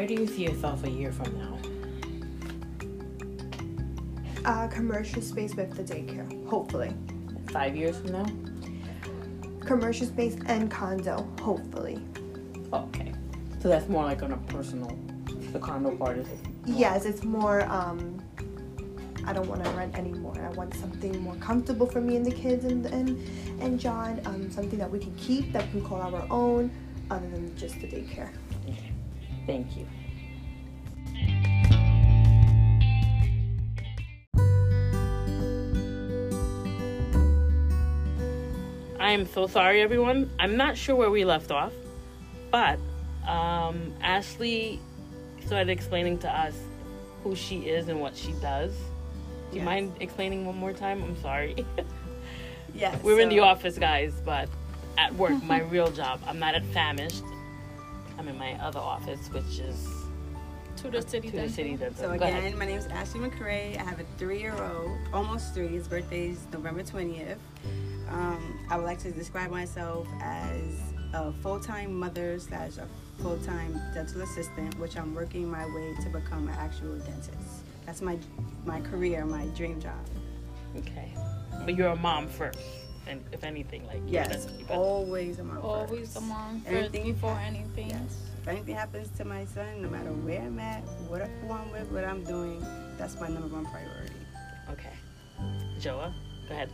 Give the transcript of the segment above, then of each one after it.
where do you see yourself a year from now? Uh, commercial space with the daycare, hopefully. Five years from now? Commercial space and condo, hopefully. Okay. So that's more like on a personal. The condo part is. Yes, it's more. Um, I don't want to rent anymore. I want something more comfortable for me and the kids and and and John. Um, something that we can keep, that we can call our own, other than just the daycare. Okay. Thank you. I am so sorry, everyone. I'm not sure where we left off, but um, Ashley started explaining to us who she is and what she does. Do you Yes. mind explaining one more time? I'm sorry. Yes. We're in the office, guys, but at work, my real job. I'm not at Famished. I'm in my other office, which is the city. Dental. city. Dental. So again, my name is Ashley McCray. I have a three-year-old, almost three. His birthday is November 20th. Um, I would like to describe myself as a full-time mother slash a full-time dental assistant, which I'm working my way to become an actual dentist. That's my my career, my dream job. Okay. But you're a mom first, and if anything, like you're Yes, the- you got- always a mom. Always first. the mom first Everything- before anything. Yes. If anything happens to my son, no matter where I'm at, what who I'm with, what I'm doing, that's my number one priority. Okay. Joa, go ahead.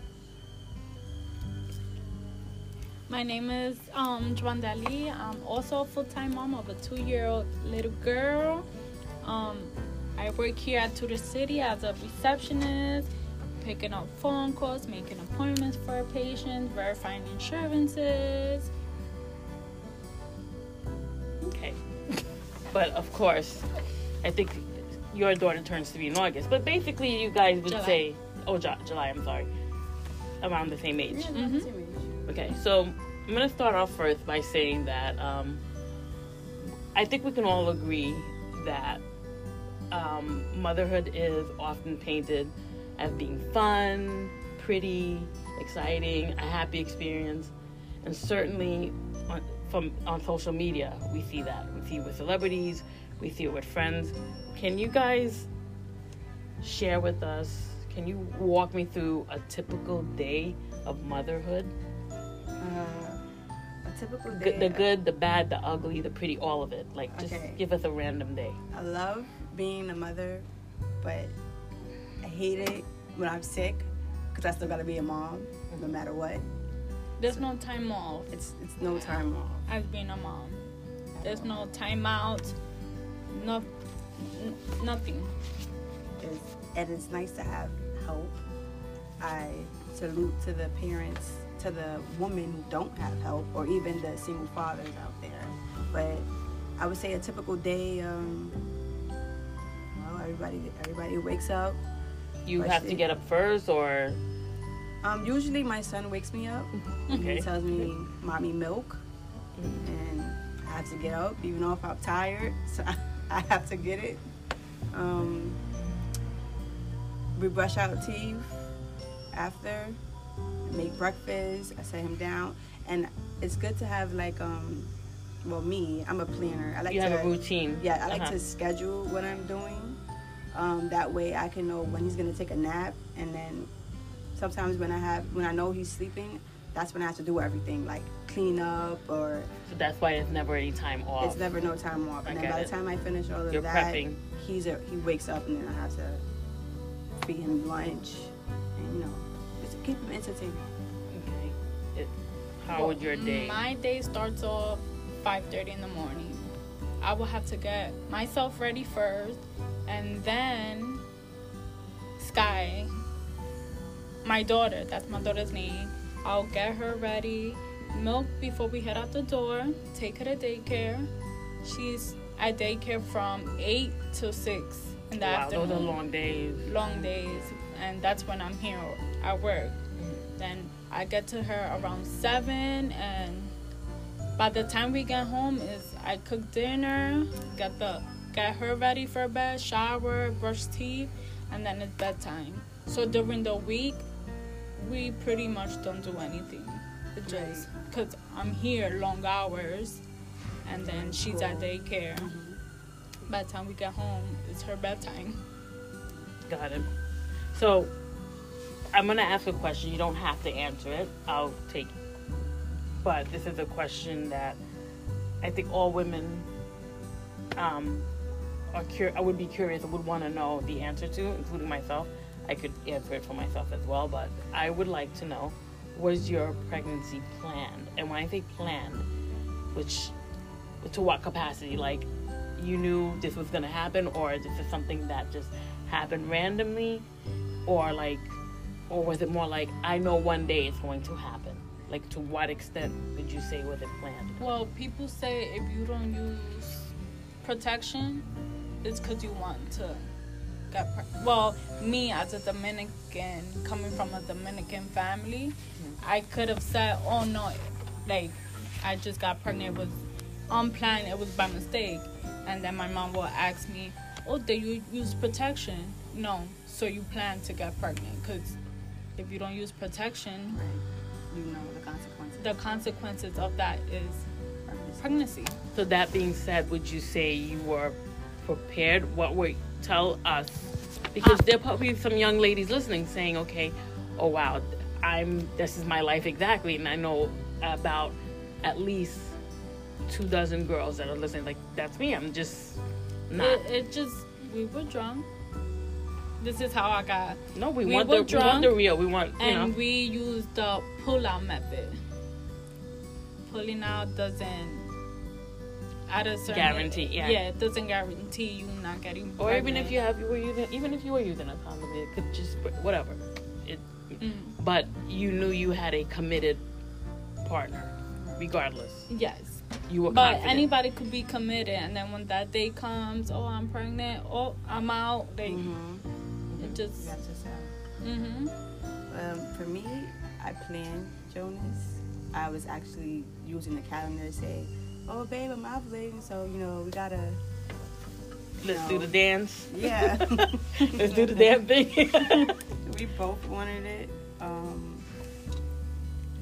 My name is um, Juan Dali. I'm also a full-time mom of a two-year-old little girl. Um, I work here at Tudor City as a receptionist, picking up phone calls, making appointments for patients, verifying insurances. Okay. But of course, I think your daughter turns to be in August. But basically, you guys would July. say, oh, Ju- July. I'm sorry. Around the same age. Mhm. Okay, so I'm gonna start off first by saying that um, I think we can all agree that um, motherhood is often painted as being fun, pretty, exciting, a happy experience, and certainly on, from on social media we see that. We see it with celebrities, we see it with friends. Can you guys share with us? Can you walk me through a typical day of motherhood? Uh, typical day. Good, the good, the bad, the ugly, the pretty, all of it. Like, just Okay. give us a random day. I love being a mother, but I hate it when I'm sick because I still gotta be a mom, no matter what. There's no time off It's it's no time off. as being a mom. There's no time out. No, n- nothing. It's, and it's nice to have help. I salute to the parents, to the women who don't have help, or even the single fathers out there. But I would say a typical day. Um, well, everybody everybody wakes up. You have to it. get up first, or Um, usually my son wakes me up. and Okay. He tells me, "Mommy, milk," and I have to get up, even though if I'm tired, so I have to get it. Um, we brush our teeth after, make breakfast. I set him down, and it's good to have like um, well, me, I'm a planner. I like you to have a routine. yeah, I like Uh-huh. to schedule what I'm doing. Um, that way I can know when he's gonna take a nap, and then sometimes when I have when I know he's sleeping, that's when I have to do everything like clean up or So that's why there's never any time off. it's never no time off. And get then by it. the time I finish all of You're that, prepping. he's a, he wakes up and then I have to feed him lunch, and you know, keep him entertained. Okay. It, how would your day? Mm, my day starts off 5:30 in the morning. I will have to get myself ready first, and then Sky, my daughter, that's my daughter's name. I'll get her ready, milk before we head out the door, take her to daycare. She's at daycare from 8 to 6 in the wow, afternoon those are long days. long days and that's when I'm here at work. Then I get to her around seven and by the time we get home is I cook dinner, get the get her ready for bed, shower, brush teeth, and then it's bedtime. So during the week we pretty much don't do anything. It's just because I'm here long hours and then she's at daycare. Mm-hmm. by the time we get home, it's her bedtime. Got it. So, I'm gonna ask a question. You don't have to answer it. I'll take. it. But this is a question that I think all women um, are cur- I would be curious. I would want to know the answer to, including myself. I could answer it for myself as well, but I would like to know: Was your pregnancy planned? And when I say planned, which to what capacity? Like you knew this was gonna happen, or this is something that just happened randomly, or like, or was it more like I know one day it's going to happen? Like to what extent would you say was it planned? Well, people say if you don't use protection, it's because you want to get. Pre- well, me as a Dominican, coming from a Dominican family, mm-hmm. I could have said, "Oh no, like I just got pregnant. It was unplanned. It was by mistake." And then my mom will ask me, "Oh, did you use protection?" No. So you plan to get pregnant because if you don't use protection, Right. You know the consequences. the consequences of that is Pregnancy. pregnancy. So that being said, would you say you were prepared? What would tell us? Because there probably some young ladies listening saying, "Okay, oh wow, I'm this is my life exactly," and I know about at least two dozen girls that are listening. Like that's me. I'm just not. It, it just we were drunk. This is how I got, no, we, we want were the we want the real. We want you and know. we used the pull-out method. Pulling out doesn't at a certain Guarantee, yeah. yeah, it doesn't guarantee you not getting. Pregnant. Or even if you have you were using even if you were using a condom, it could just whatever. It, Mm. but you knew you had a committed partner, regardless. yes, You were but confident. anybody could be committed, and then when that day comes, oh, I'm pregnant, oh, I'm out. They Mm-hmm. It just. You have to. Mm-hmm. Um, for me, I planned Jonas. I was actually using the calendar to say, "Oh, babe, I'm ovulating, so you know we gotta." Let's No. do the dance. Yeah, Let's do the damn thing. we both wanted it. Um,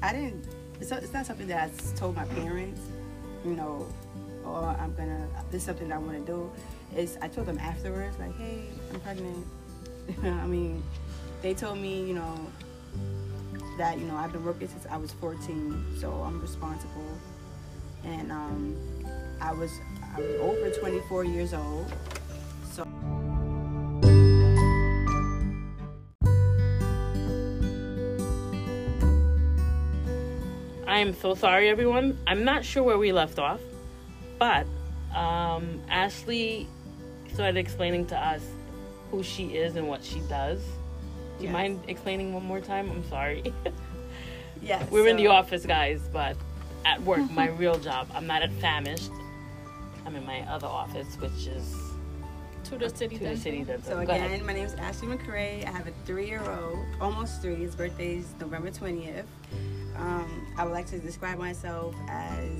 I didn't. It's, it's not something that I told my parents. You know, or I'm gonna. This is something that I want to do. Is I told them afterwards, like, "Hey, I'm pregnant." I mean, they told me, you know, that you know I've been working since I was 14, so I'm responsible. And um, I was I was over 24 years old, so I am so sorry, everyone. I'm not sure where we left off, but um, Ashley started explaining to us who she is and what she does. Do you Yes. mind explaining one more time? I'm sorry. yeah. We're in the office, guys, but at work, my real job. I'm not at Famished. I'm in my other office, which is the city. Dental. city. Dental. So Go ahead. again, my name is Ashley McCray. I have a three-year-old, almost three. His birthday is November 20th. Um, I would like to describe myself as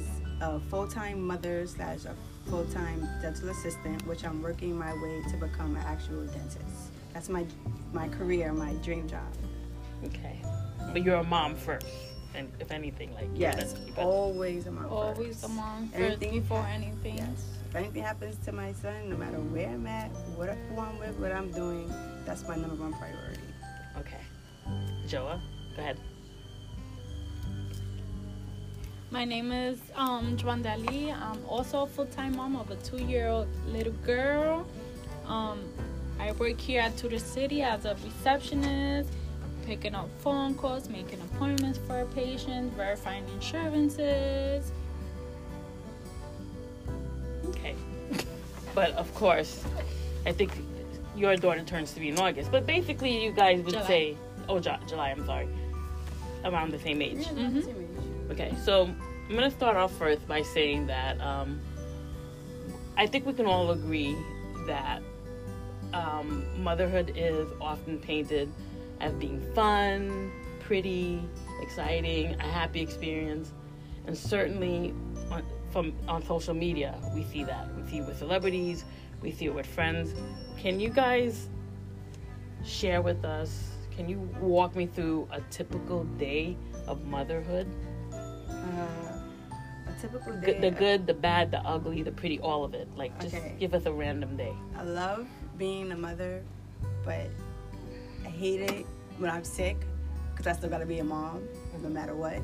a full-time mother slash a full-time dental assistant, which I'm working my way to become an actual dentist. That's my my career, my dream job. Okay, but you're a mom first, and if anything, like you're Yes, always a mom. Always first. the mom first Anything- before anything. Yes. If anything happens to my son, no matter where I'm at, what who I'm with, what I'm doing, that's my number one priority. Okay, Joa, go ahead. My name is um, Dali. I'm also a full-time mom of a two-year-old little girl. Um, I work here at Tudor City as a receptionist, picking up phone calls, making appointments for patients, verifying insurances. Okay, but of course, I think your daughter turns to be in August. But basically, you guys would July. say, oh, Ju- July. I'm sorry, around the same age. Mhm. Okay, so I'm gonna start off first by saying that um, I think we can all agree that um, motherhood is often painted as being fun, pretty, exciting, a happy experience, and certainly on, from on social media we see that. We see it with celebrities, we see it with friends. Can you guys share with us? Can you walk me through a typical day of motherhood? Uh, a A typical day. Good, the good, the bad, the ugly, the pretty, all of it. Like, just Okay. give us a random day. I love being a mother, but I hate it when I'm sick because I still gotta be a mom no matter what.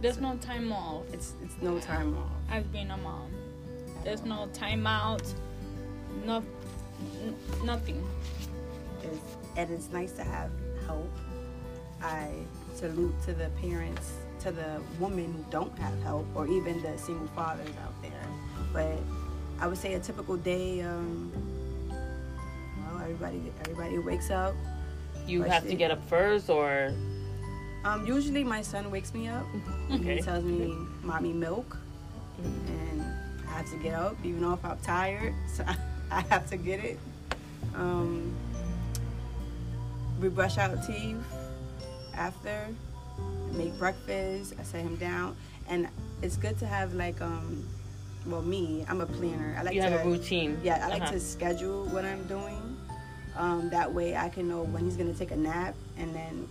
There's no time off It's it's no time off. as being a mom. There's no time out. No, n- nothing. It's, and it's nice to have help. I salute to the parents, to the women who don't have help, or even the single fathers out there. But I would say a typical day. Um, well, everybody everybody wakes up. You have to get up first, or Um, usually my son wakes me up. and Okay. He tells me, "Mommy, milk," and I have to get up, even though if I'm tired. So I have to get it. Um, we brush our teeth after, make breakfast. I set him down, and it's good to have like um, well, me, I'm a planner. I like you to have a routine. yeah, I like Uh-huh. to schedule what I'm doing. Um, that way I can know when he's gonna take a nap, and then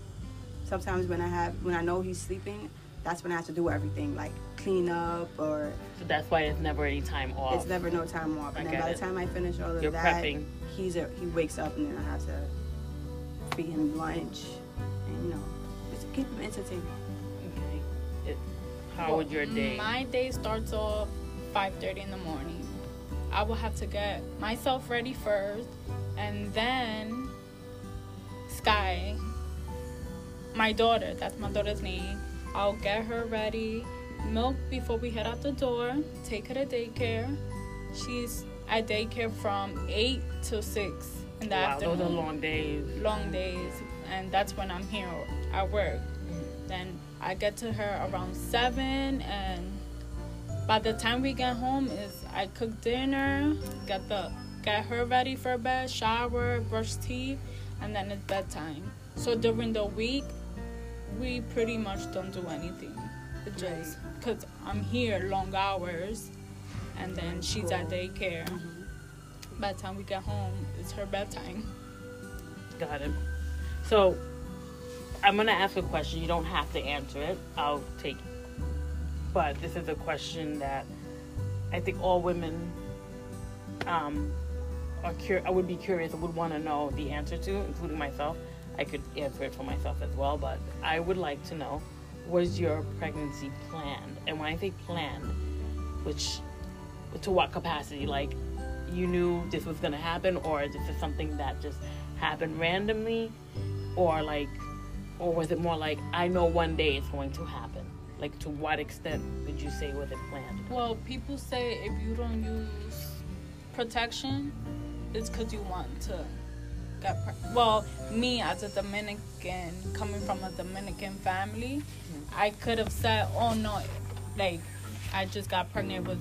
sometimes when I have when I know he's sleeping, that's when I have to do everything like clean up or So that's why it's never any time off. it's never no time off. I And then by it. the time I finish all of You're that, prepping. he's a, he wakes up and then I have to feed him lunch, and you know keep them entertained. Okay. It, how Well, would your day? Mm, my day starts off 5:30 in the morning. I will have to get myself ready first, and then Sky, my daughter, that's my daughter's name. I'll get her ready, milk before we head out the door, take her to daycare. She's at daycare from 8 to 6 in the wow, afternoon those are long days. long days and that's when i'm here at work. Then i get to her around seven and by the time we get home is i cook dinner get the get her ready for bed shower brush teeth and then it's bedtime. So during the week we pretty much don't do anything. It's just because i'm here long hours and then she's at daycare. Mm-hmm. By the time we get home it's her bedtime. Got it. So, I'm gonna ask a question. You don't have to answer it. I'll take. it. But this is a question that I think all women um, are cur- I would be curious. I would want to know the answer to, including myself. I could answer it for myself as well, but I would like to know: Was your pregnancy planned? And when I say planned, which to what capacity? Like you knew this was gonna happen, or this is something that just happened randomly, or like, or was it more like I know one day it's going to happen? Like to what extent would you say was it planned? Well, people say if you don't use protection, it's because you want to get. Pre- well, me as a Dominican, coming from a Dominican family, mm-hmm. I could have said, "Oh no, like I just got pregnant. It was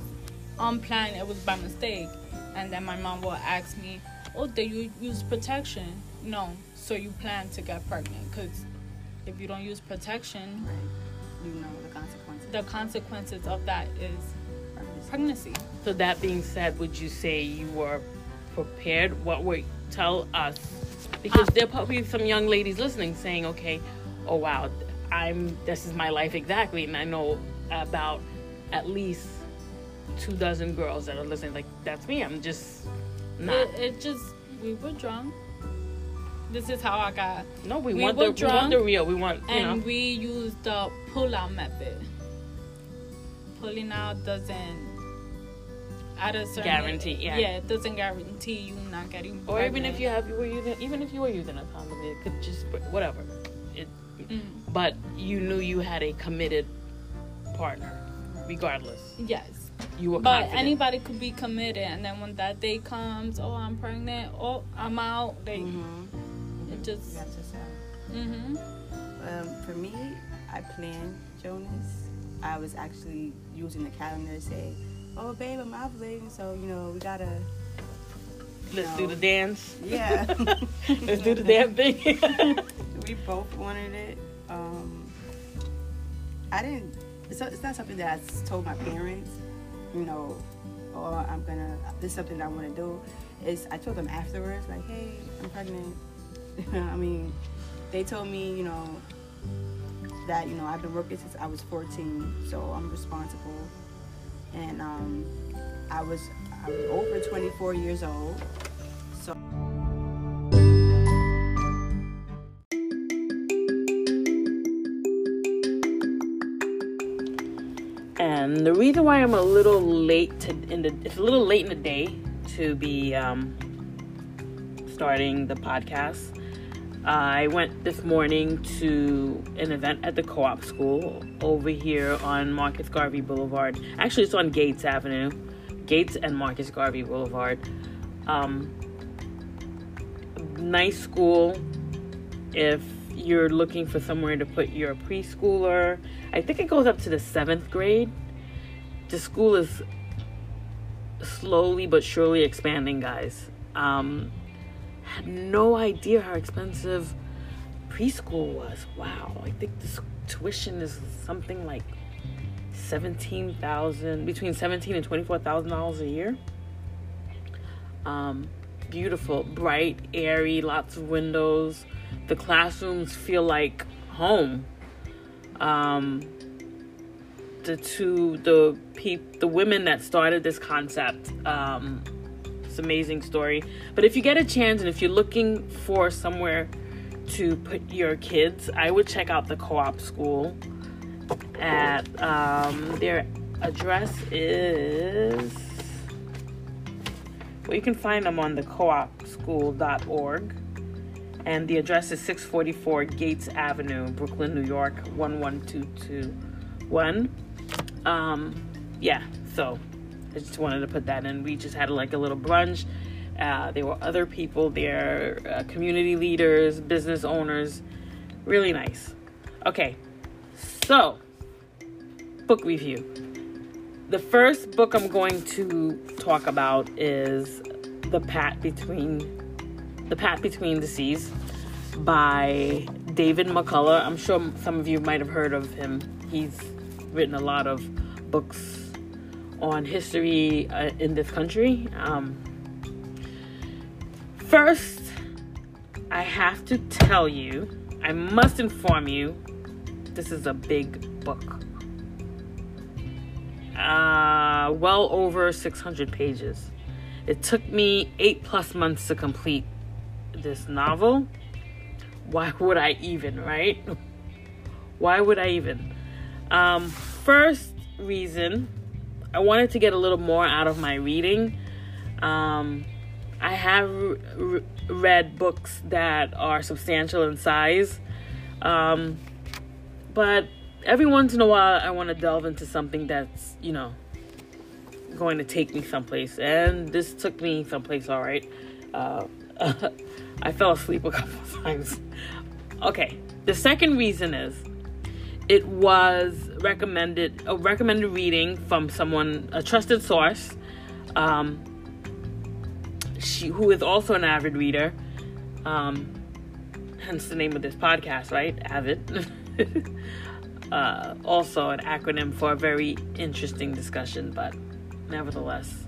unplanned. It was by mistake." And then my mom will ask me, "Oh, did you use protection?" No. So you plan to get pregnant because if you don't use protection, Right. You know the consequences. the consequences of that is Pregnancy. pregnancy. So that being said, would you say you were prepared? What were tell us? Because there probably some young ladies listening saying, "Okay, oh wow, I'm this is my life exactly," and I know about at least two dozen girls that are listening. Like that's me. I'm just not. It, it just we were drunk. This is how I got, no, we, we want the we want the real. We want you and know. we use the pull-out method. Pulling out doesn't at a certain Guarantee, yeah. yeah, it doesn't guarantee you not getting. or even if pregnant. you have you were using even if you were using a condom, it could just whatever. It, Mm. but you knew you had a committed partner, regardless. yes, You were but confident. anybody could be committed, and then when that day comes, oh, I'm pregnant, oh, I'm out. They Mm-hmm. It You just have to say. mm-hmm. Um, for me, I planned Jonas. I was actually using the calendar to say, "Oh, babe, I'm ovulating, so you know we gotta." Let's No. do the dance. Yeah, Let's do the damn thing. we both wanted it. Um, I didn't. It's, it's not something that I told my parents. You know, or I'm gonna. This is something that I want to do. Is I told them afterwards, like, "Hey, I'm pregnant." I mean, they told me, you know, that you know I've been working since I was 14, so I'm responsible. and um, I was I was over 24 years old. So. And the reason why I'm a little late to in the it's a little late in the day to be um, starting the podcast. I went this morning to an event at the co-op school over here on Marcus Garvey Boulevard. Actually, it's on Gates Avenue, Gates and Marcus Garvey Boulevard. Um, nice school. If you're looking for somewhere to put your preschooler, I think it goes up to the seventh grade. The school is slowly but surely expanding, guys. Um, had no idea how expensive preschool was. Wow, I think this tuition is something like seventeen thousand, between seventeen and twenty four thousand dollars a year. Um, beautiful, bright, airy, lots of windows. The classrooms feel like home. Um, the two the peop, the women that started this concept um, it's amazing story. But if you get a chance and if you're looking for somewhere to put your kids i would check out the co-op school at um, their address is well you can find them on the co-opschool.org and the address is 644 gates avenue brooklyn new york 11221 um, yeah, so I just wanted to put that in. We just had like a little brunch. Uh, there were other people there, uh, community leaders, business owners. Really nice. Okay, so book review. The first book I'm going to talk about is The Path Between The Path Between the Seas by David McCullough. I'm sure some of you might have heard of him. He's written a lot of books on history uh, in this country. Um, first, I have to tell you, I must inform you, this is a big book. Uh, well over 600 pages. It took me eight plus months to complete this novel. Why would I even, right? Why would I even? Um, first reason, I wanted to get a little more out of my reading. Um, I have r- read books that are substantial in size, um, but every once in a while, I want to delve into something that's, you know, going to take me someplace. And this took me someplace, all right. Uh, I fell asleep a couple of times. Okay, the second reason is it was recommended a recommended reading from someone a trusted source um, she who is also an avid reader um, hence the name of this podcast right? Avid. Uh, also an acronym for a very interesting discussion but nevertheless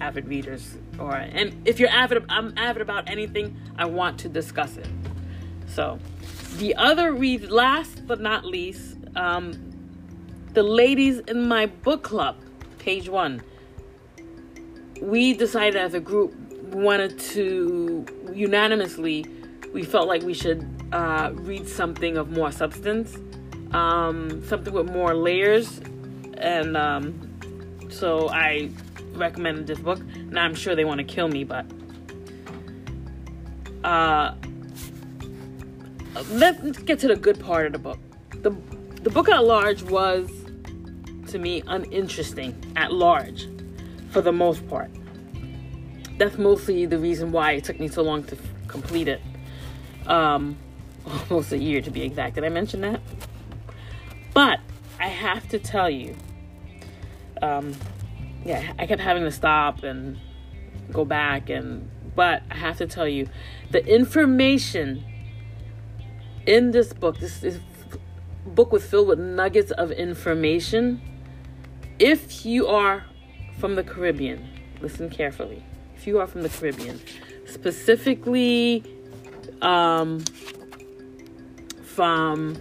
avid readers or and if you're avid i'm avid about anything i want to discuss it. So the other reason, last but not least, um, the ladies in my book club, page one, we decided as a group wanted to unanimously, we felt like we should uh, read something of more substance, um, something with more layers, and um, so I recommended this book. Now I'm sure they want to kill me, but. Uh, let's get to the good part of the book. The the book at large was to me uninteresting at large for the most part. That's mostly the reason why it took me so long to f- complete it. Um, almost a year to be exact. Did I mention that? But I have to tell you, um, yeah, I kept having to stop and go back and but I have to tell you, the information in this book, this, book was filled with nuggets of information. If you are from the Caribbean, listen carefully. If you are from the Caribbean, specifically um, from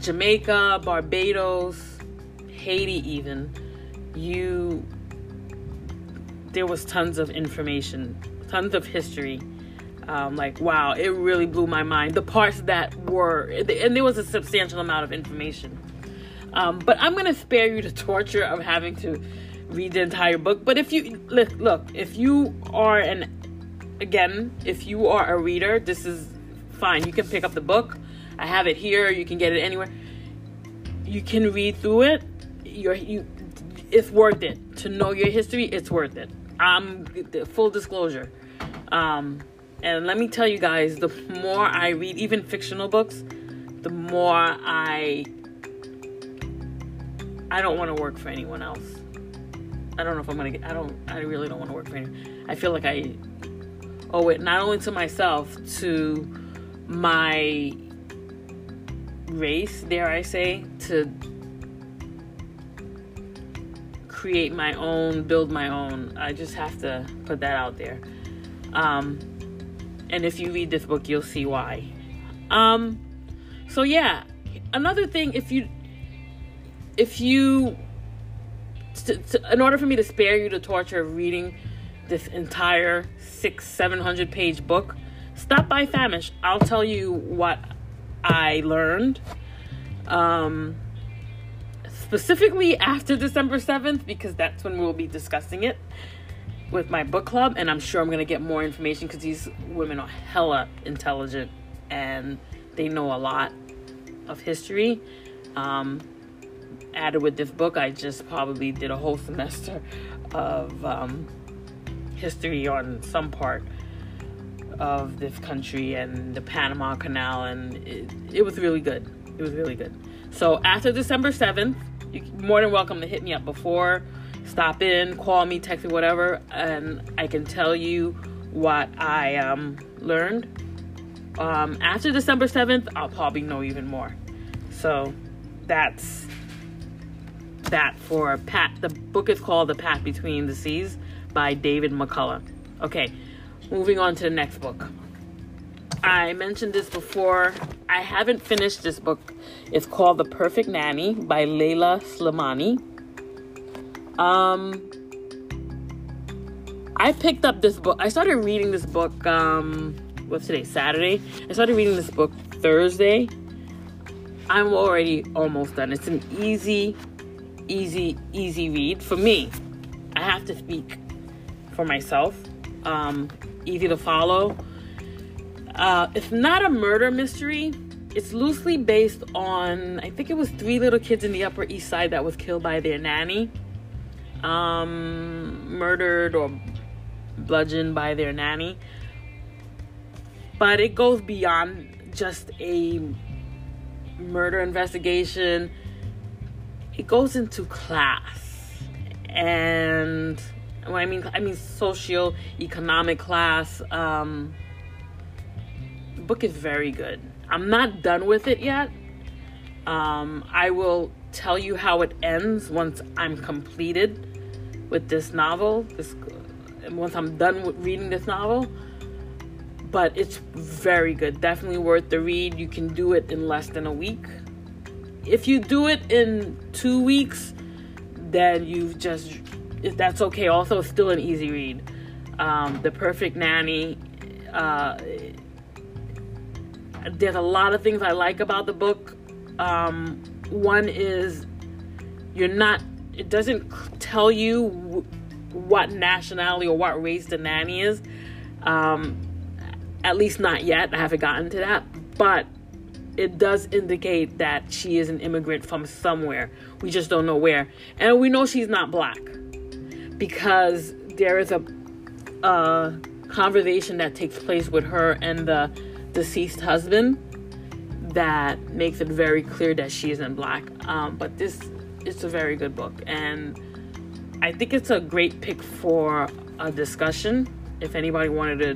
Jamaica, Barbados, Haiti, even, you there was tons of information, tons of history. Um, like wow, it really blew my mind. The parts that were, and there was a substantial amount of information. Um, but I'm gonna spare you the torture of having to read the entire book. But if you look, look, if you are an, again, if you are a reader, this is fine. You can pick up the book. I have it here. You can get it anywhere. You can read through it. You're you. It's worth it to know your history. It's worth it. The full disclosure. Um, and let me tell you guys, the more I read, even fictional books, the more I I don't want to work for anyone else. I don't know if I'm gonna get. I don't. I really don't want to work for anyone. I feel like I owe it not only to myself, to my race, dare I say, to create my own, build my own. I just have to put that out there. Um, and if you read this book, you'll see why. Um, so yeah, another thing, if you, if you, to, to, in order for me to spare you the torture of reading this entire six, seven hundred page book, stop by Famish. I'll tell you what I learned. Um, specifically after December 7th, because that's when we'll be discussing it with my book club, and I'm sure I'm gonna get more information because these women are hella intelligent and they know a lot of history. Um, added with this book, I just probably did a whole semester of um, history on some part of this country and the Panama Canal, and it, it was really good. It was really good. So after December 7th, you're more than welcome to hit me up before stop in, call me, text me, whatever, and I can tell you what I um, learned. Um, after December 7th, I'll probably know even more. So that's that for Pat. The book is called The Path Between the Seas by David McCullough. Okay, moving on to the next book. I mentioned this before. I haven't finished this book. It's called The Perfect Nanny by Leila Slimani. Um, I picked up this book. I started reading this book. Um, what's today? Saturday. I started reading this book Thursday. I'm already almost done. It's an easy, easy, easy read for me. I have to speak for myself. Um, easy to follow. Uh, it's not a murder mystery. It's loosely based on, I think it was three little kids in the Upper East Side that was killed by their nanny um, murdered or bludgeoned by their nanny. But it goes beyond just a murder investigation. It goes into class. And I mean I mean socio economic class. Um, the book is very good. I'm not done with it yet. Um, I will tell you how it ends once I'm completed with this novel. This once I'm done with reading this novel, but it's very good. Definitely worth the read. You can do it in less than a week. If you do it in two weeks, then you've just if that's okay. Also, still an easy read. Um, the Perfect Nanny. Uh, there's a lot of things I like about the book. Um, one is you're not it doesn't tell you what nationality or what race the nanny is. Um, at least not yet. I haven't gotten to that, but it does indicate that she is an immigrant from somewhere. We just don't know where, and we know she's not black because there is a, a conversation that takes place with her and the deceased husband that makes it very clear that she isn't black. Um, but this it's a very good book, and I think it's a great pick for a discussion. If anybody wanted to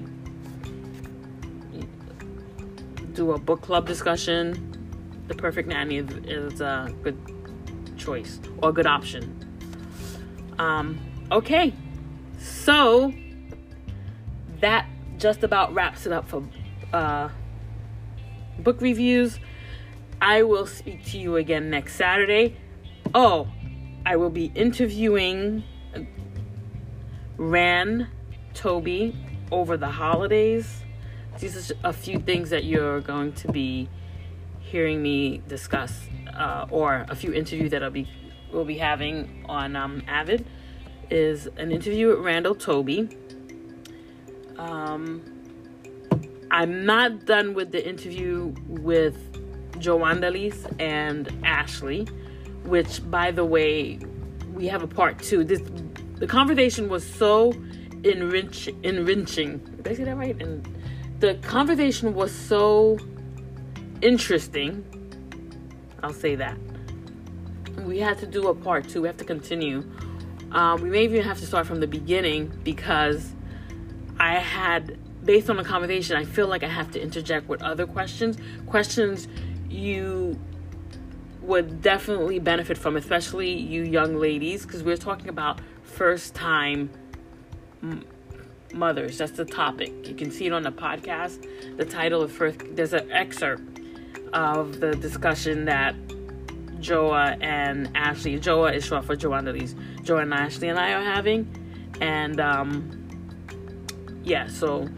do a book club discussion, The Perfect Nanny is, a good choice or a good option. Um, okay, so that just about wraps it up for uh, book reviews. I will speak to you again next Saturday. Oh, I will be interviewing Ran Toby over the holidays. These are a few things that you're going to be hearing me discuss, uh, or a few interviews that I'll be will be having on um, Avid. Is an interview with Randall Toby. Um, I'm not done with the interview with Joe Wandalis and Ashley, which, by the way, we have a part two. This the conversation was so enrich, enriching. Did I say that right? And the conversation was so interesting. I'll say that. We had to do a part two. We have to continue. Um, we may even have to start from the beginning because I had, based on the conversation, I feel like I have to interject with other questions. Questions you would definitely benefit from, especially you young ladies, because we're talking about first time m- mothers. That's the topic. You can see it on the podcast. The title of first, there's an excerpt of the discussion that Joa and Ashley, Joa is short for Joanna Lees, Joa and Ashley and I are having. And um, yeah, so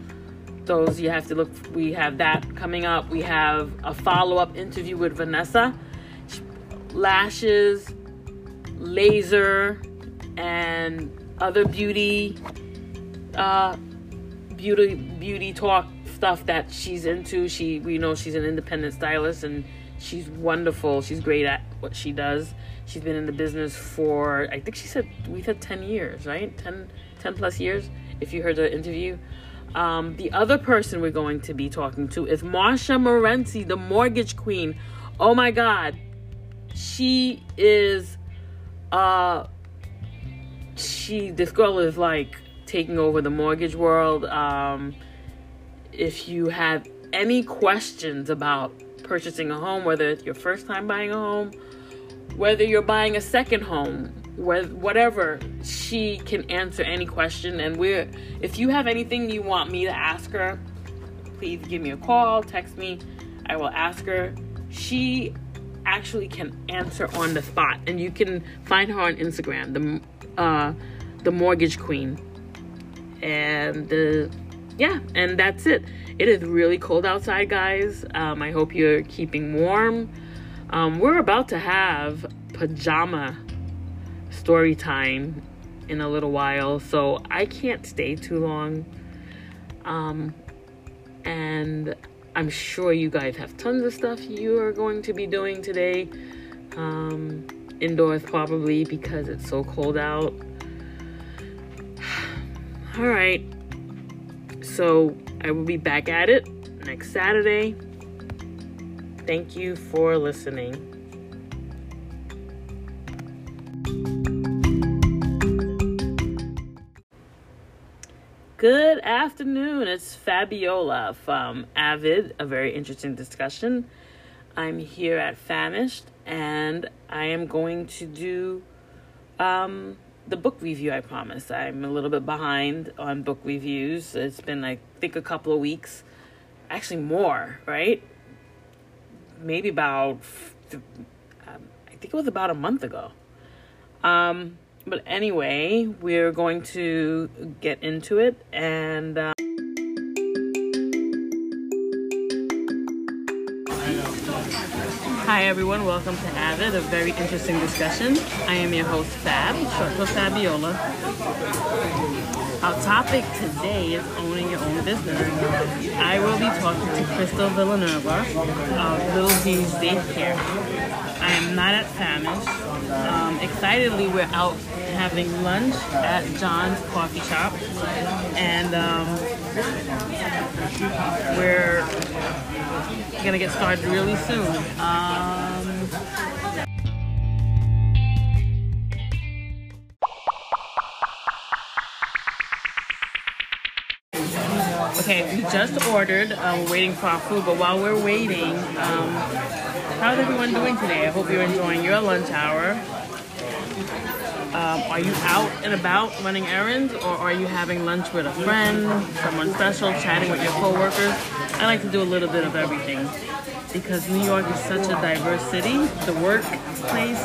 those you have to look, we have that coming up. We have a follow up interview with Vanessa. Lashes, laser, and other beauty uh beauty beauty talk stuff that she's into. She we know she's an independent stylist and she's wonderful. She's great at what she does. She's been in the business for i think she said we said 10 years right? 10 10 plus years if you heard the interview. Um, the other person we're going to be talking to is marsha morency the mortgage queen. Oh my god she is uh she this girl is like taking over the mortgage world. Um, if you have any questions about purchasing a home, whether it's your first time buying a home, whether you're buying a second home, with whatever, she can answer any question. And we're if you have anything you want me to ask her, please give me a call, text me. I will ask her. She actually can answer on the spot, and you can find her on Instagram. The uh, the Mortgage Queen. And uh, yeah, and that's it. It is really cold outside, guys. Um, I hope you're keeping warm. Um, we're about to have pajama story time in a little while, so I can't stay too long. Um, and I'm sure you guys have tons of stuff you are going to be doing today. Um, indoors probably because it's so cold out. All right. So I will be back at it next Saturday. Thank you for listening. Good afternoon. It's Fabiola from Avid, a very interesting discussion. I'm here at Famished and I am going to do um, the book review. I promise. I'm a little bit behind on book reviews. It's been, I think, a couple of weeks, actually more, right? Maybe about, um, I think it was about a month ago. Um, but anyway, we're going to get into it and. Uh, Hi everyone, welcome to Avid, a very interesting discussion. I am your host Fab, short for Fabiola. Our topic today is owning your own business. I will be talking to Crystal Villanueva of Little Z's Daycare. I am not at Famish. Um, excitedly, we're out having lunch at John's Coffee Shop, and um, we're gonna get started really soon. Um, okay, we just ordered. Uh, we're waiting for our food, but while we're waiting, um, how's everyone doing today? I hope you're enjoying your lunch hour. Um, are you out and about running errands, or are you having lunch with a friend, someone special, chatting with your coworkers? I like to do a little bit of everything because New York is such a diverse city. The workplace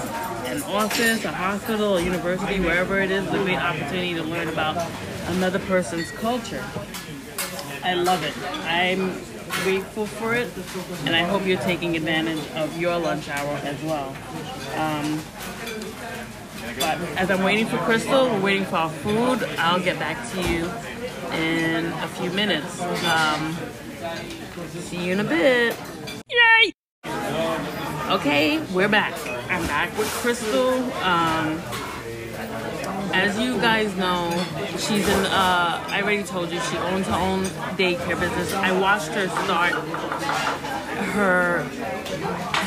an office, a hospital, a university, wherever it is, a great opportunity to learn about another person's culture. I love it. I'm grateful for it, and I hope you're taking advantage of your lunch hour as well. Um, but as I'm waiting for Crystal, we're waiting for our food. I'll get back to you in a few minutes. Um, see you in a bit. Yay! Okay, we're back. I'm back with Crystal. Um, as you guys know, she's in. Uh, I already told you she owns her own daycare business. I watched her start her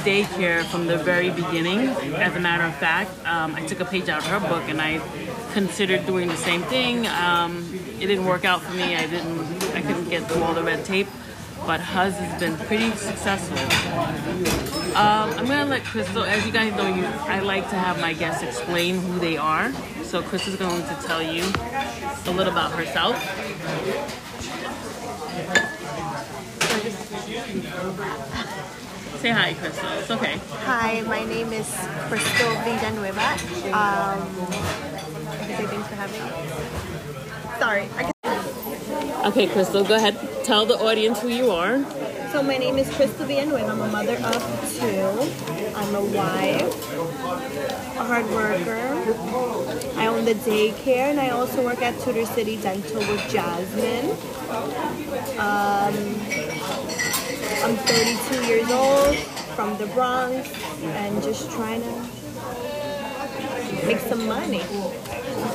daycare from the very beginning. As a matter of fact, um, I took a page out of her book and I considered doing the same thing. Um, it didn't work out for me. I didn't. I couldn't get through all the red tape. But hers has been pretty successful. Um, I'm gonna let Crystal, as you guys know, you I like to have my guests explain who they are. So Crystal's going to tell you a little about herself. Say hi, Crystal. It's okay. Hi, my name is Crystal Villanueva. Um, thanks for having me. Sorry. Okay, Crystal, go ahead. Tell the audience who you are. so my name is Crystal Villanueva. I'm a mother of two. I'm a wife, a hard worker. I own the daycare, and I also work at Tudor City Dental with Jasmine. Um, I'm 32 years old, from the Bronx, and just trying to make some money.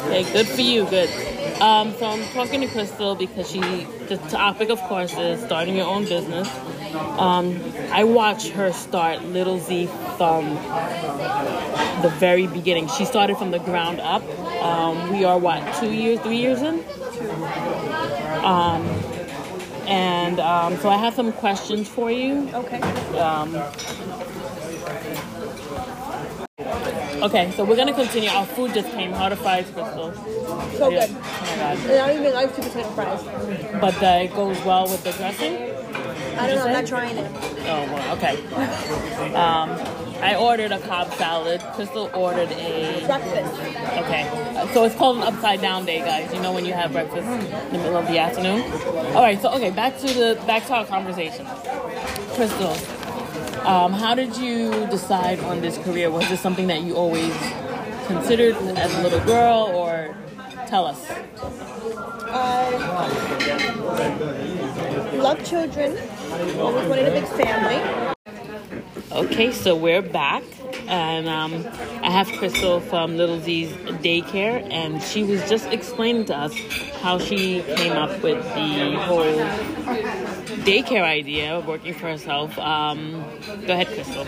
Okay, good for you. Good. Um, so I'm talking to Crystal because she, the topic, of course, is starting your own business. Um, I watched her start Little Z from the very beginning. She started from the ground up. Um, we are what, two years, three years in? Um, and um, so I have some questions for you. Okay. Okay, so we're gonna continue. Our food just came. How the fries, Crystal? So Yeah. good. Oh my god. And I don't even like two potato fries. But uh, it goes well with the dressing. I don't know. I'm not trying it. Oh, well, okay. Um, I ordered a Cobb salad. Crystal ordered a. Breakfast. Okay, so it's called an upside down day, guys. You know when you have breakfast in the middle of the afternoon. All right, so okay, back to the back to our conversation. Crystal, um, how did you decide on this career? Was this something that you always considered as a little girl, or tell us? I love children. Always wanted a big family. Okay, so we're back, and um, I have Crystal from Little Z's daycare, and she was just explaining to us how she came up with the whole daycare idea of working for herself. Um, go ahead, Crystal.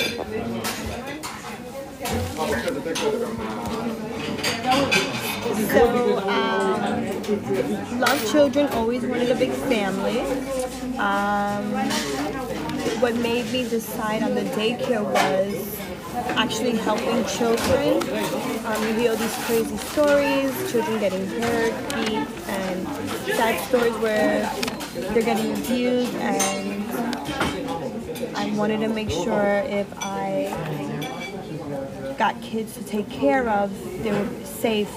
So, um, love children. Always wanted a big family. Um, what made me decide on the daycare was actually helping children. Um, you hear all these crazy stories, children getting hurt, beat, and sad stories where they're getting abused, and I wanted to make sure if I got kids to take care of, they were safe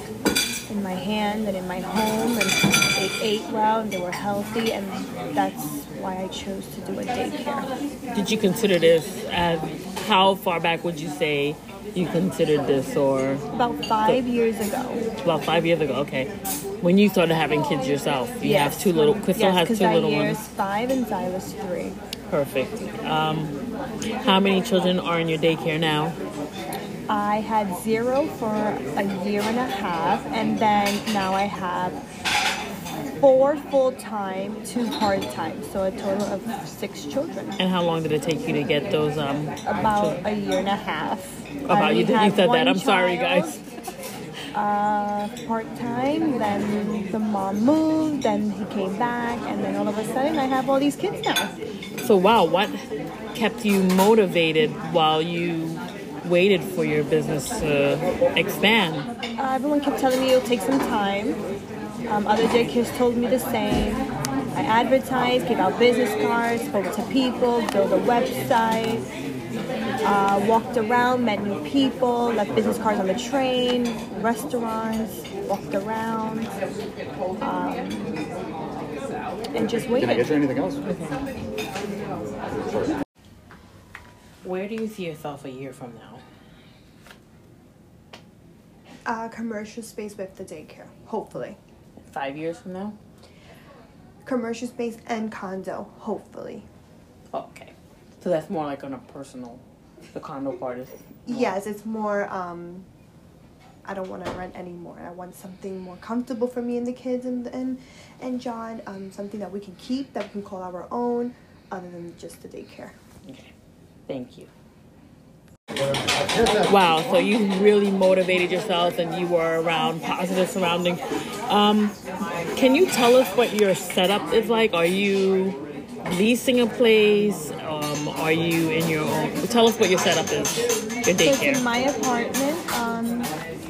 in my hand and in my home, and they ate well and they were healthy, and that's why I chose to do a daycare. Did you consider this as how far back would you say you considered this, or About five years ago. about five years ago? Okay, when you started having kids yourself, you have two little. Crystal yes, has two little Zaire is ones. five and Xyla's three. Perfect. Um, how many children are in your daycare now? I had zero for a year and a half, and then now I have four full time, two part time, so a total of six children. And how long did it take you to get those? Um, About a year and a half. about you, did, you said that. I'm sorry, guys. Uh, part time, then the mom moved, then he came back, and then all of a sudden I have all these kids now. So wow, what kept you motivated while you waited for your business to expand? Uh, everyone kept telling me it'll take some time. Um, other daycares told me the same. I advertised, gave out business cards, spoke to people, built a website. uh, walked around, met new people, left business cards on the train, restaurants, walked around, um, and just waited. Can I get you anything else? Where do you see yourself a year from now? Uh, commercial space with the daycare, hopefully. Five years from now? Commercial space and condo, hopefully. Okay. So that's more like on a personal. The condo part is. more- Yes, it's more. Um, I don't want to rent anymore. I want something more comfortable for me and the kids and and and John. Um, something that we can keep, that we can call our own, other than just the daycare. Okay. Thank you. Wow, so you really motivated yourself and you were around positive surroundings. Um, can you tell us what your setup is like? Are you leasing a place? Um, are you in your own? Tell us what your setup is, your So it's in daycare. my apartment. Um,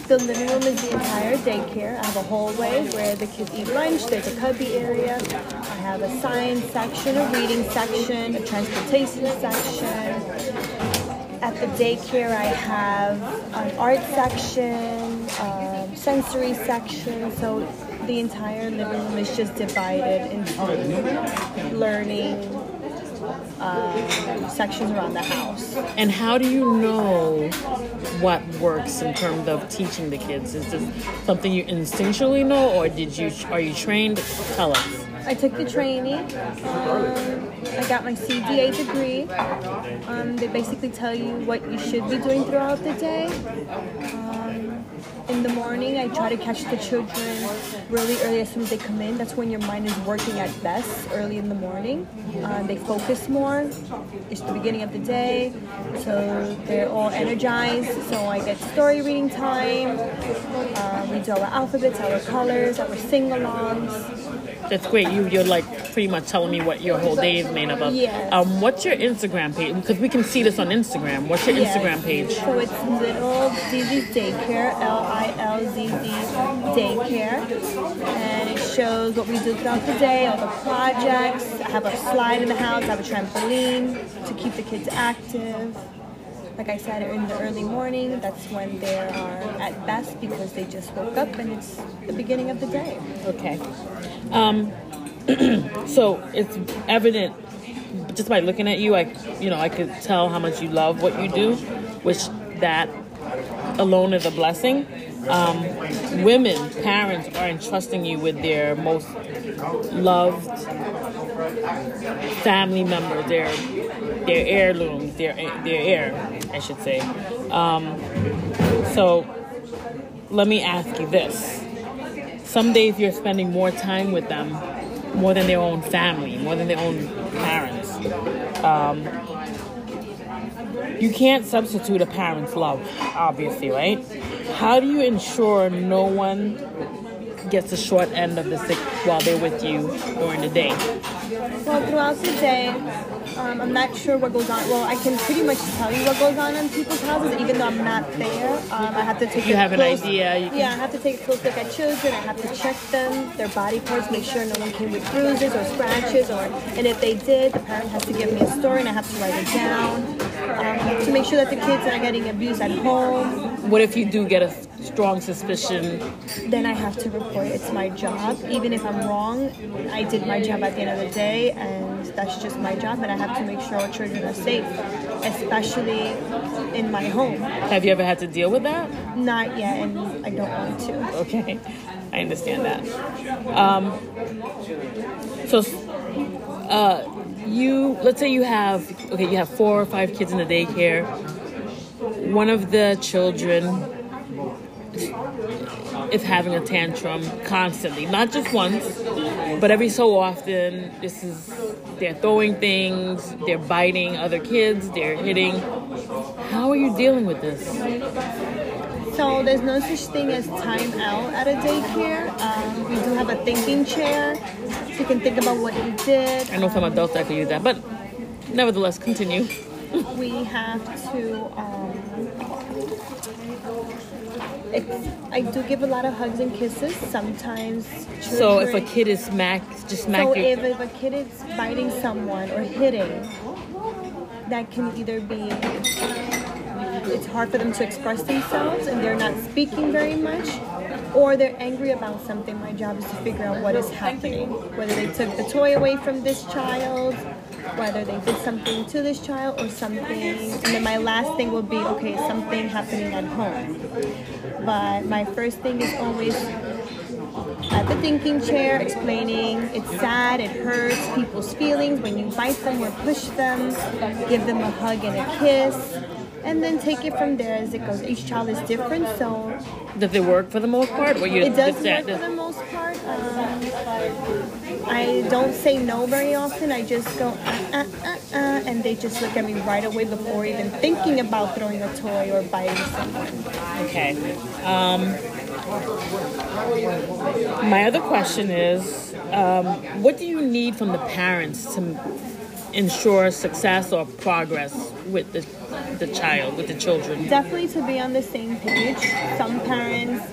the living room is the entire daycare. I have a hallway where the kids eat lunch. There's a cubby area. I have a science section, a reading section, a transportation section. At the daycare, I have an art section, um, sensory section. So the entire living room is just divided into learning um, sections around the house. And how do you know what works in terms of teaching the kids? Is this something you instinctually know, or did you are you trained? Tell us. I took the training. Um, I got my CDA degree. Um, they basically tell you what you should be doing throughout the day. Um, in the morning, I try to catch the children really early as soon as they come in. That's when your mind is working at best, early in the morning. Uh, they focus more. It's the beginning of the day, so they're all energized. So I get story reading time. Um, we do our alphabets, our colors, our sing-alongs. That's great. You you're like pretty much telling me what your whole day is made up of. Yes. Um, what's your Instagram page? Because we can see this on Instagram. What's your Yes. Instagram page? So it's Little Zizi's Daycare, L I L Z Z Daycare. And it shows what we do throughout the day, all the projects. I have a slide in the house, I have a trampoline to keep the kids active. Like I said, in the early morning, that's when they are at best because they just woke up and it's the beginning of the day. Okay. Um, so it's evident just by looking at you, I you know I could tell how much you love what you do, which that alone is a blessing. Um, women, parents are entrusting you with their most loved family member, their their heirlooms, their their heir, I should say. Um, so let me ask you this: some days you're spending more time with them, more than their own family, more than their own parents. Um, you can't substitute a parent's love, obviously, right? How do you ensure no one gets the short end of the stick while they're with you during the day? Well, throughout the day, um, I'm not sure what goes on. Well, I can pretty much tell you what goes on in people's houses, even though I'm not there. Um, I have to take. You a have an idea, Yeah, I have to take a close look at children. I have to check them, their body parts, make sure no one came with bruises or scratches, or and if they did, the parent has to give me a story and I have to write it down um, to make sure that the kids are not getting abused at home. What if you do get a strong suspicion? Then I have to report. It's my job. Even if I'm wrong, I did my job at the end of the day, and that's just my job. And I have to make sure our children are safe, especially in my home. Have you ever had to deal with that? Not yet, and I don't want to. Okay, I understand that. Um, so, uh, you let's say you have okay, you have four or five kids in the daycare. One of the children is having a tantrum constantly, not just once, but every so often. This is they're throwing things, they're biting other kids, they're hitting. How are you dealing with this? So there's no such thing as time out at a daycare. Um, we do have a thinking chair, so you can think about what you did. I know some adults that could use that, but nevertheless, continue. We have to. Um, I do give a lot of hugs and kisses. Sometimes. So if a kid is smack, just smack So your. if, if a kid is biting someone or hitting, that can either be it's hard for them to express themselves and they're not speaking very much or they're angry about something my job is to figure out what is happening. Whether they took the toy away from this child whether they did something to this child or something. And then my last thing will be okay something happening at home. But my first thing is always at the thinking chair explaining. It's sad, it hurts people's feelings. When you bite them or push them, give them a hug and a kiss, and then take it from there as it goes. Each child is different, so Does it work for the most part? Or you it does work for the most part. Um, I don't say no very often. I just go uh, uh, uh, uh, and they just look at me right away before even thinking about throwing a toy or biting someone. Okay. Um, my other question is, um, what do you need from the parents to ensure success or progress with the the child, with the children? definitely to be on the same page. Some parents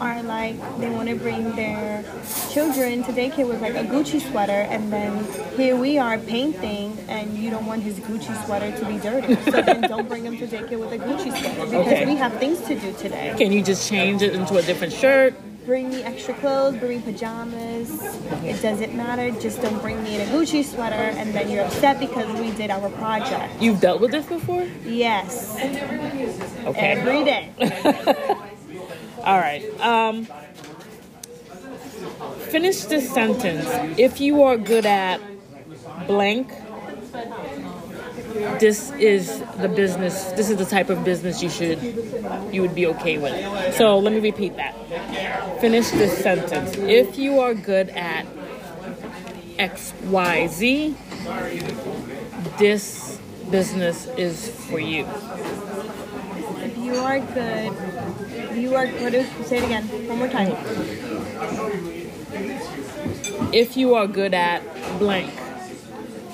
are like they want to bring their children to daycare with like a Gucci sweater, and then here we are painting, and you don't want his Gucci sweater to be dirty. So then don't bring him to daycare with a Gucci sweater because Okay. we have things to do today. Can you just change it into a different shirt? Bring me extra clothes, bring me pajamas. It doesn't matter. Just don't bring me in a Gucci sweater, and then you're upset because we did our project. You've dealt with this before? Yes, Okay. every day. All right. Um, finish this sentence. If you are good at blank, this is the business. This is the type of business you should, you would be okay with. So let me repeat that. Finish this sentence. If you are good at X, Y, Z, this business is for you. If you are good, if you are what is say it again one more time. if you are good at blank,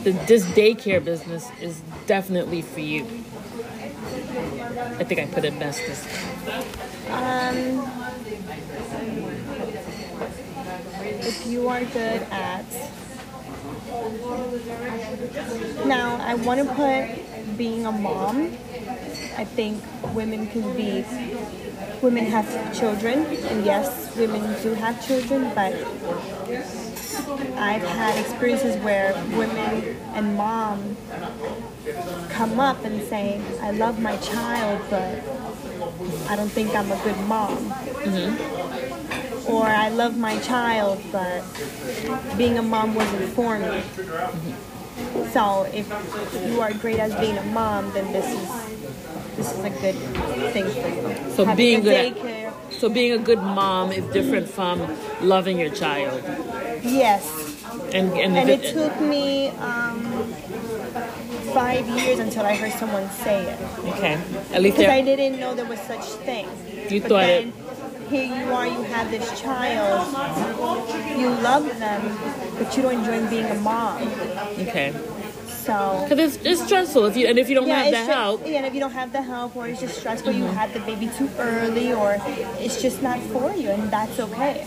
the, this daycare business is definitely for you. I think I put it best this Um, if you are good at now, I want to put being a mom. I think women can be women have children, and yes, women do have children, but I've had experiences where women and mom come up and say, I love my child, but I don't think I'm a good mom. Mm-hmm. Or I love my child, but being a mom wasn't for me. Mm-hmm. So if you are great as being a mom, then this is this is a good thing for you. So being good at- So being a good mom is different from loving your child. yes. And and, And if it took me um, five years until I heard someone say it. okay. At least Because I didn't know there was such thing. You but thought then it- here you are, you have this child, you love them, but you don't enjoy being a mom. okay. So Because it's, it's stressful if you and if you don't have the help. Yeah, and if you don't have the help, or it's just stressful, you had the baby too early, or it's just not for you, and that's okay.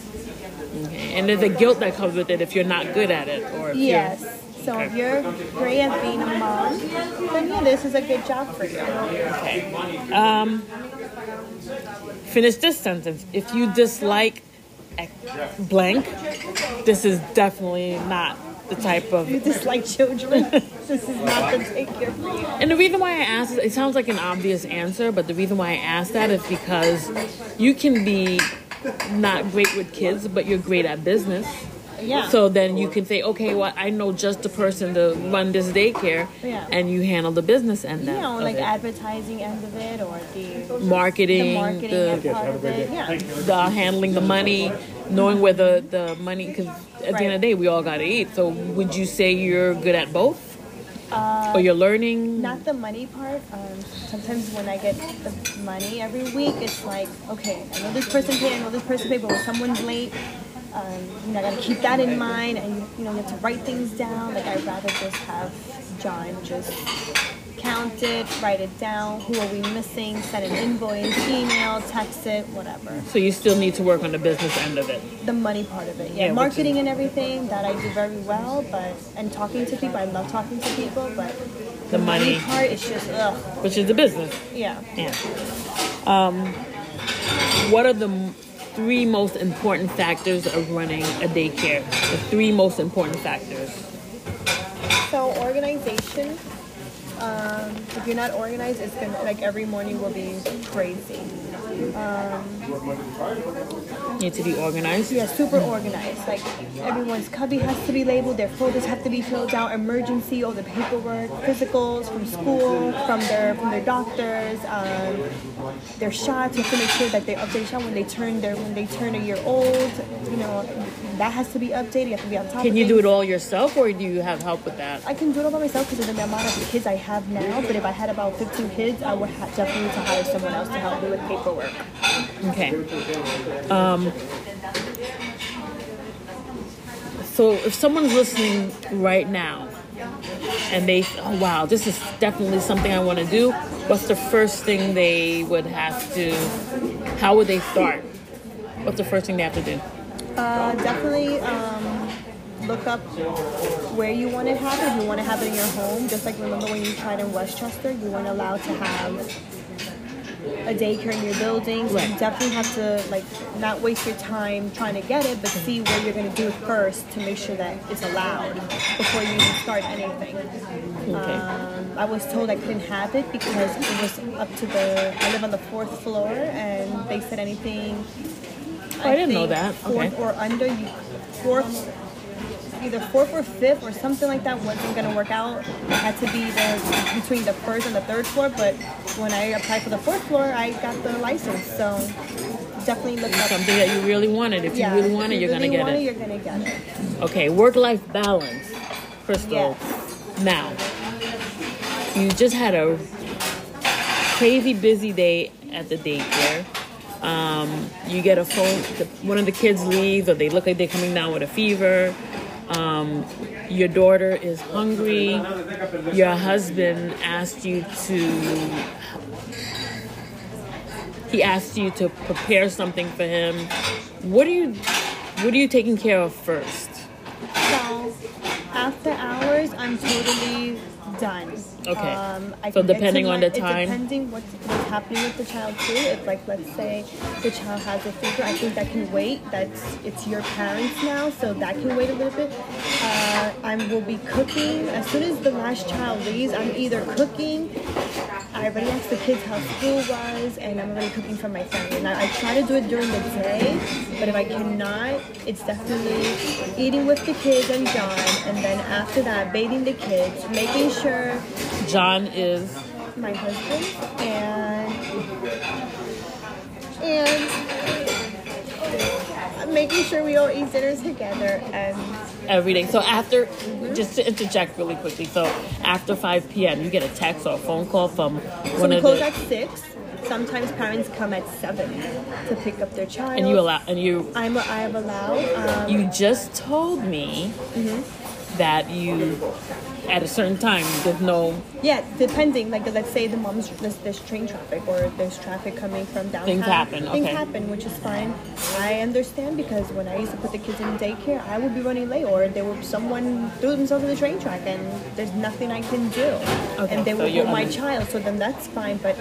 Okay. And there's a guilt that comes with it if you're not good at it or Yes. So if you're great at being a mom, then yeah, this is a good job for you. Okay. Um, finish this sentence. If you dislike blank, this is definitely not the type of. You dislike children. this is not the daycare for you. And the reason why I asked is, it sounds like an obvious answer, but the reason why I asked that is because you can be not great with kids, but you're great at business. Yeah. So then you can say, okay, well, I know just the person to run this daycare, Yeah. and you handle the business end you know, of like it. advertising end of it, or the marketing, the marketing the, part of it. Yeah. the handling the money, knowing where the, the money, because at the end of the day, we all got to eat. So would you say you're good at both? or you're learning? Not the money part. Um, sometimes when I get the money every week, it's like, okay, I know this person paid, I know this person paid, but when someone's late, um, you know, I gotta keep that in mind, and you know, you have to write things down. Like I'd rather just have John just count it, write it down. Who are we missing? Send an invoice, email, text it, whatever. So you still need to work on the business end of it. The money part of it, Yeah, yeah. Marketing and everything that I do very well, but and talking to people, I love talking to people, but The money, part is just ugh. which is the business. Yeah. Yeah. Um, what are the three most important factors of running a daycare? The three most important factors. So organization. Um, if you're not organized, it's gonna like every morning will be crazy. Need to be organized. Yeah, super organized. Like everyone's cubby has to be labeled, their folders have to be filled out, emergency, all the paperwork, physicals from school, from their from their doctors, um, their shots. You have to make sure that they update shot when they turn their when they turn a year old. You know, that has to be updated. You have to be on top. Can you do it all yourself, or do you have help with that? I can do it all by myself because of the amount of kids I have now. But if I had about 15 kids, I would ha- definitely need to hire someone else to help me with paperwork. Okay. Um, so if someone's listening right now and they, oh wow, this is definitely something I want to do, what's the first thing they would have to, how would they start? What's the first thing they have to do? Uh, definitely um, look up where you want to have it. You want to have it in your home, just like remember when you tried in Westchester, you weren't allowed to have a daycare in your building. So you definitely have to like not waste your time trying to get it, but see where you're going to do it first to make sure that it's allowed before you start anything. Okay. Um, I was told I couldn't have it because it was up to the. I live on the fourth floor, and they said anything. Oh, I didn't know that. Fourth Okay. or under, you fourth, either fourth or fifth or something like that wasn't gonna work out. It had to be the between the first and the third floor. But when I applied for the fourth floor, I got the license. So definitely look up. Something that you really wanted. If Yeah, you really want it, you're you gonna get it. You're gonna get it. Okay, work life balance. Crystal. Yes. Now, you just had a crazy busy day at the daycare. Um, you get a phone, the, one of the kids leaves, or they look like they're coming down with a fever. Um, your daughter is hungry. Your husband asked you to. He asked you to prepare something for him. What are you? What are you taking care of first? So after hours, I'm totally done. Okay. Um, I So depending on the time? depending what's, what's happening with the child too. If like let's say the child has a fever, I think that can wait. That's it's your parents now, so that can wait a little bit. Uh, I will be cooking as soon as the last child leaves. I'm either cooking. I already asked the kids how school was, and I'm already cooking for my family. Now I try to do it during the day, but if I cannot, it's definitely eating with the kids and John, and then after that, bathing the kids, making sure John is my husband and and making sure we all eat dinner together and every day. So after, just to interject really quickly, so after 5 p.m., you get a text or a phone call from so one we of close the, at six. Sometimes parents come at seven to pick up their child. and you allow, and you, I'm I am allowed. Um, you just told me Mm-hmm. that you, at a certain time, there's no yeah, depending. Like let's say the mom's there's, there's train traffic or there's traffic coming from downtown. Things happen, Things okay. happen, which is fine. I understand because when I used to put the kids in daycare, I would be running late or there would someone threw themselves in the train track and there's nothing I can do. Okay, and they so would hold my child, so then that's fine. But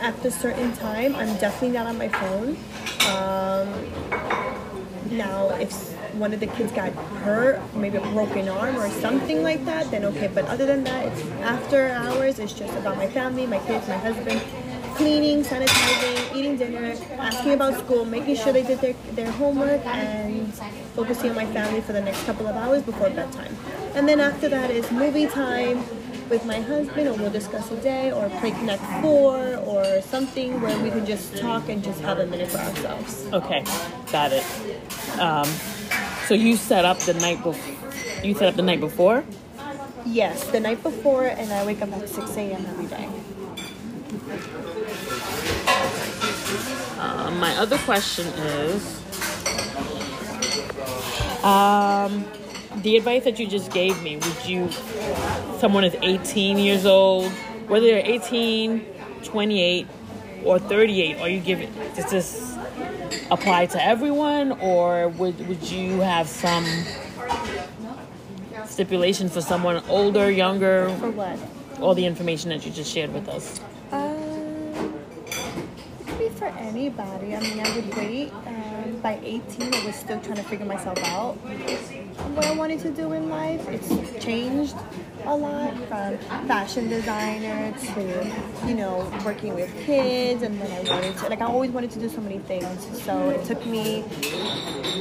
At a certain time, I'm definitely not on my phone. Um, now, if one of the kids got hurt, maybe a broken arm or something like that, then okay. But other than that, it's after hours. It's just about my family, my kids, my husband, cleaning, sanitizing, eating dinner, asking about school, making sure they did their, their homework, and focusing on my family for the next couple of hours before bedtime. And then after that is movie time with my husband, or we'll discuss a day, or play Connect Four, or something where we can just talk and just have a minute for ourselves. Okay, got it. Um, so you set up the night before. You set up the night before. Yes, the night before, and I wake up at 6 a.m. every day. Um, my other question is, um, the advice that you just gave me. Would you, someone is 18 years old, whether they're 18, 28, or 38, are you giving, does this apply to everyone, or would, would you have some stipulation for someone older, younger, For what? all the information that you just shared with us? Um, it could be for anybody. I mean, I would wait. Um, by 18, I was still trying to figure myself out. What I wanted to do in life, it's changed a lot from fashion designer to, you know, working with kids. And then I wanted to, like, I always wanted to do so many things. So it took me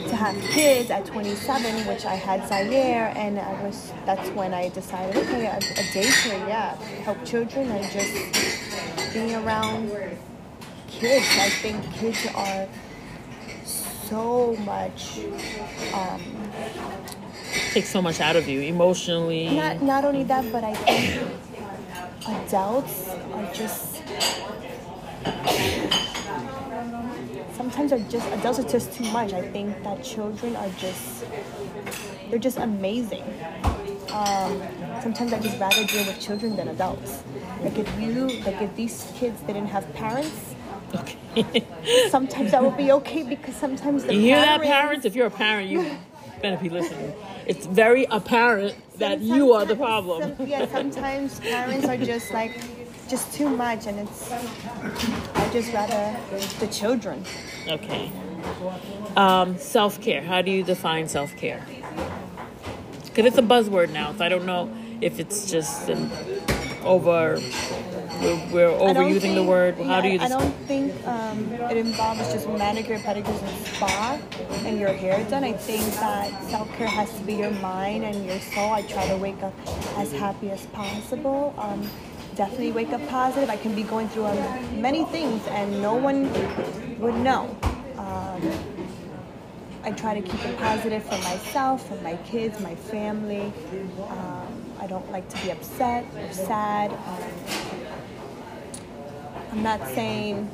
to have kids at 27, which I had Zaire, and I was, that's when I decided, okay, a, a daycare, yeah, help children and just being around kids. I think kids are so much. Um, Takes so much out of you emotionally. not not only that, but I think adults are just. Sometimes are just adults are just too much. I think that children are just they're just amazing. Um, sometimes I just rather deal with children than adults. Like if you like if these kids didn't have parents, Okay. sometimes that would be okay because sometimes the you hear that, parents, parents? If you're a parent, you better be listening. It's very apparent that you are the problem. Some, yeah, sometimes parents are just like, just too much, and it's. I just rather the children. Okay. Um, self care. How do you define self care? Because it's a buzzword now, so I don't know if it's just an over. We're, we're overusing the think- word. How yeah, do you? I don't think um, it involves just manicure, pedicure, and spa, and your hair done. I think that self care has to be your mind and your soul. I try to wake up as happy as possible. Um, definitely wake up positive. I can be going through um, many things, and no one would know. Um, I try to keep it positive for myself, for my kids, my family. Um, I don't like to be upset or sad. Um, I'm not saying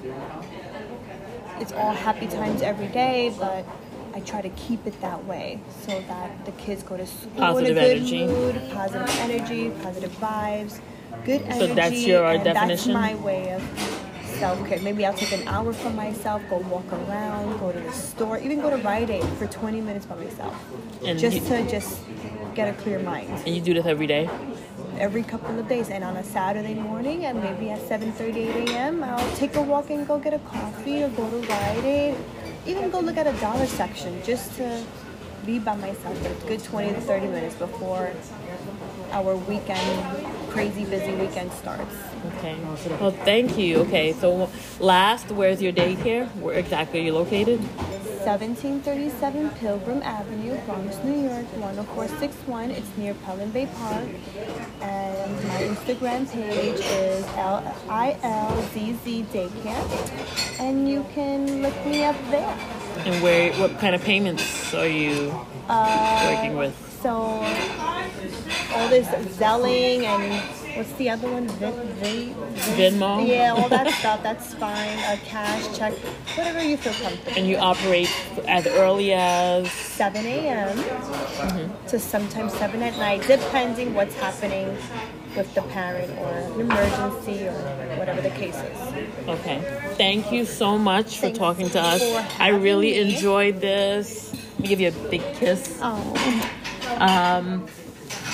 it's all happy times every day, but I try to keep it that way so that the kids go to school Positive in a good energy. mood, positive energy, positive vibes, good energy. So that's your uh, and definition? That's my way of self-care. Maybe I'll take an hour for myself, go walk around, go to the store, even go to Rite Aid for 20 minutes by myself, And just you- to just get a clear mind and you do this every day. Every couple of days. And on a Saturday morning, and maybe at 7:38 a.m., I'll take a walk and go get a coffee or go to Rite Aid, even go look at a dollar section just to be by myself for a good 20 to 30 minutes before our weekend, crazy busy weekend starts. Okay. Well, thank you. Okay. So, last, where's your daycare? Where exactly are you located? 1737 Pilgrim Avenue, Bronx, New York, 10461. It's near Pelham Bay Park. And my Instagram page is L-I-L-Z-Z Daycare. And you can look me up there. And where? What kind of payments are you working uh, with? So, all this Zelling and what's the other one? Vi- Vi- Vi- Venmo? Yeah, all that stuff. That's fine. A cash, check, whatever you feel comfortable. And you operate as early as 7 a.m. Mm-hmm. to sometimes 7 at night, depending what's happening with the parent or an emergency or whatever the case is. Okay. Thank you so much for talking to us. I really me. enjoyed this. Let me give you a big kiss. Oh, Um,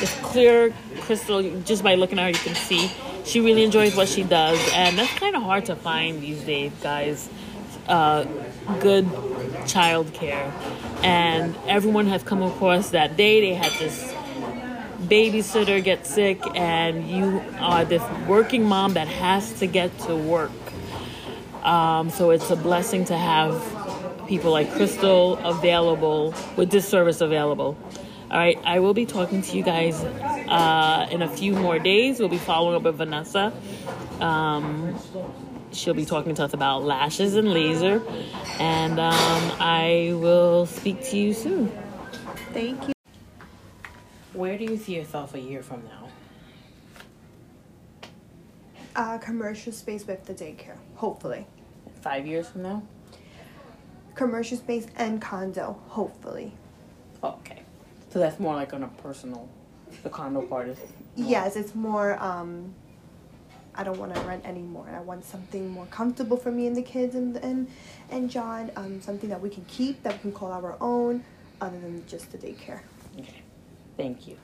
it's clear, Crystal, just by looking at her, you can see she really enjoys what she does. And that's kind of hard to find these days, guys. Uh, good child care. And everyone has come across that day they had this babysitter get sick, and you are this working mom that has to get to work. Um, so it's a blessing to have people like Crystal available with this service available. All right, I will be talking to you guys uh, in a few more days. We'll be following up with Vanessa. Um, she'll be talking to us about lashes and laser, and um, I will speak to you soon. thank you. Where do you see yourself a year from now? Uh, commercial space with the daycare, hopefully. Five years from now? Commercial space and condo, hopefully. Okay, so that's more like on a personal. The condo part is. Yes, it's more. Um, I don't want to rent anymore. I want something more comfortable for me and the kids and and and John. Um, something that we can keep, that we can call our own, other than just the daycare. Okay. Thank you.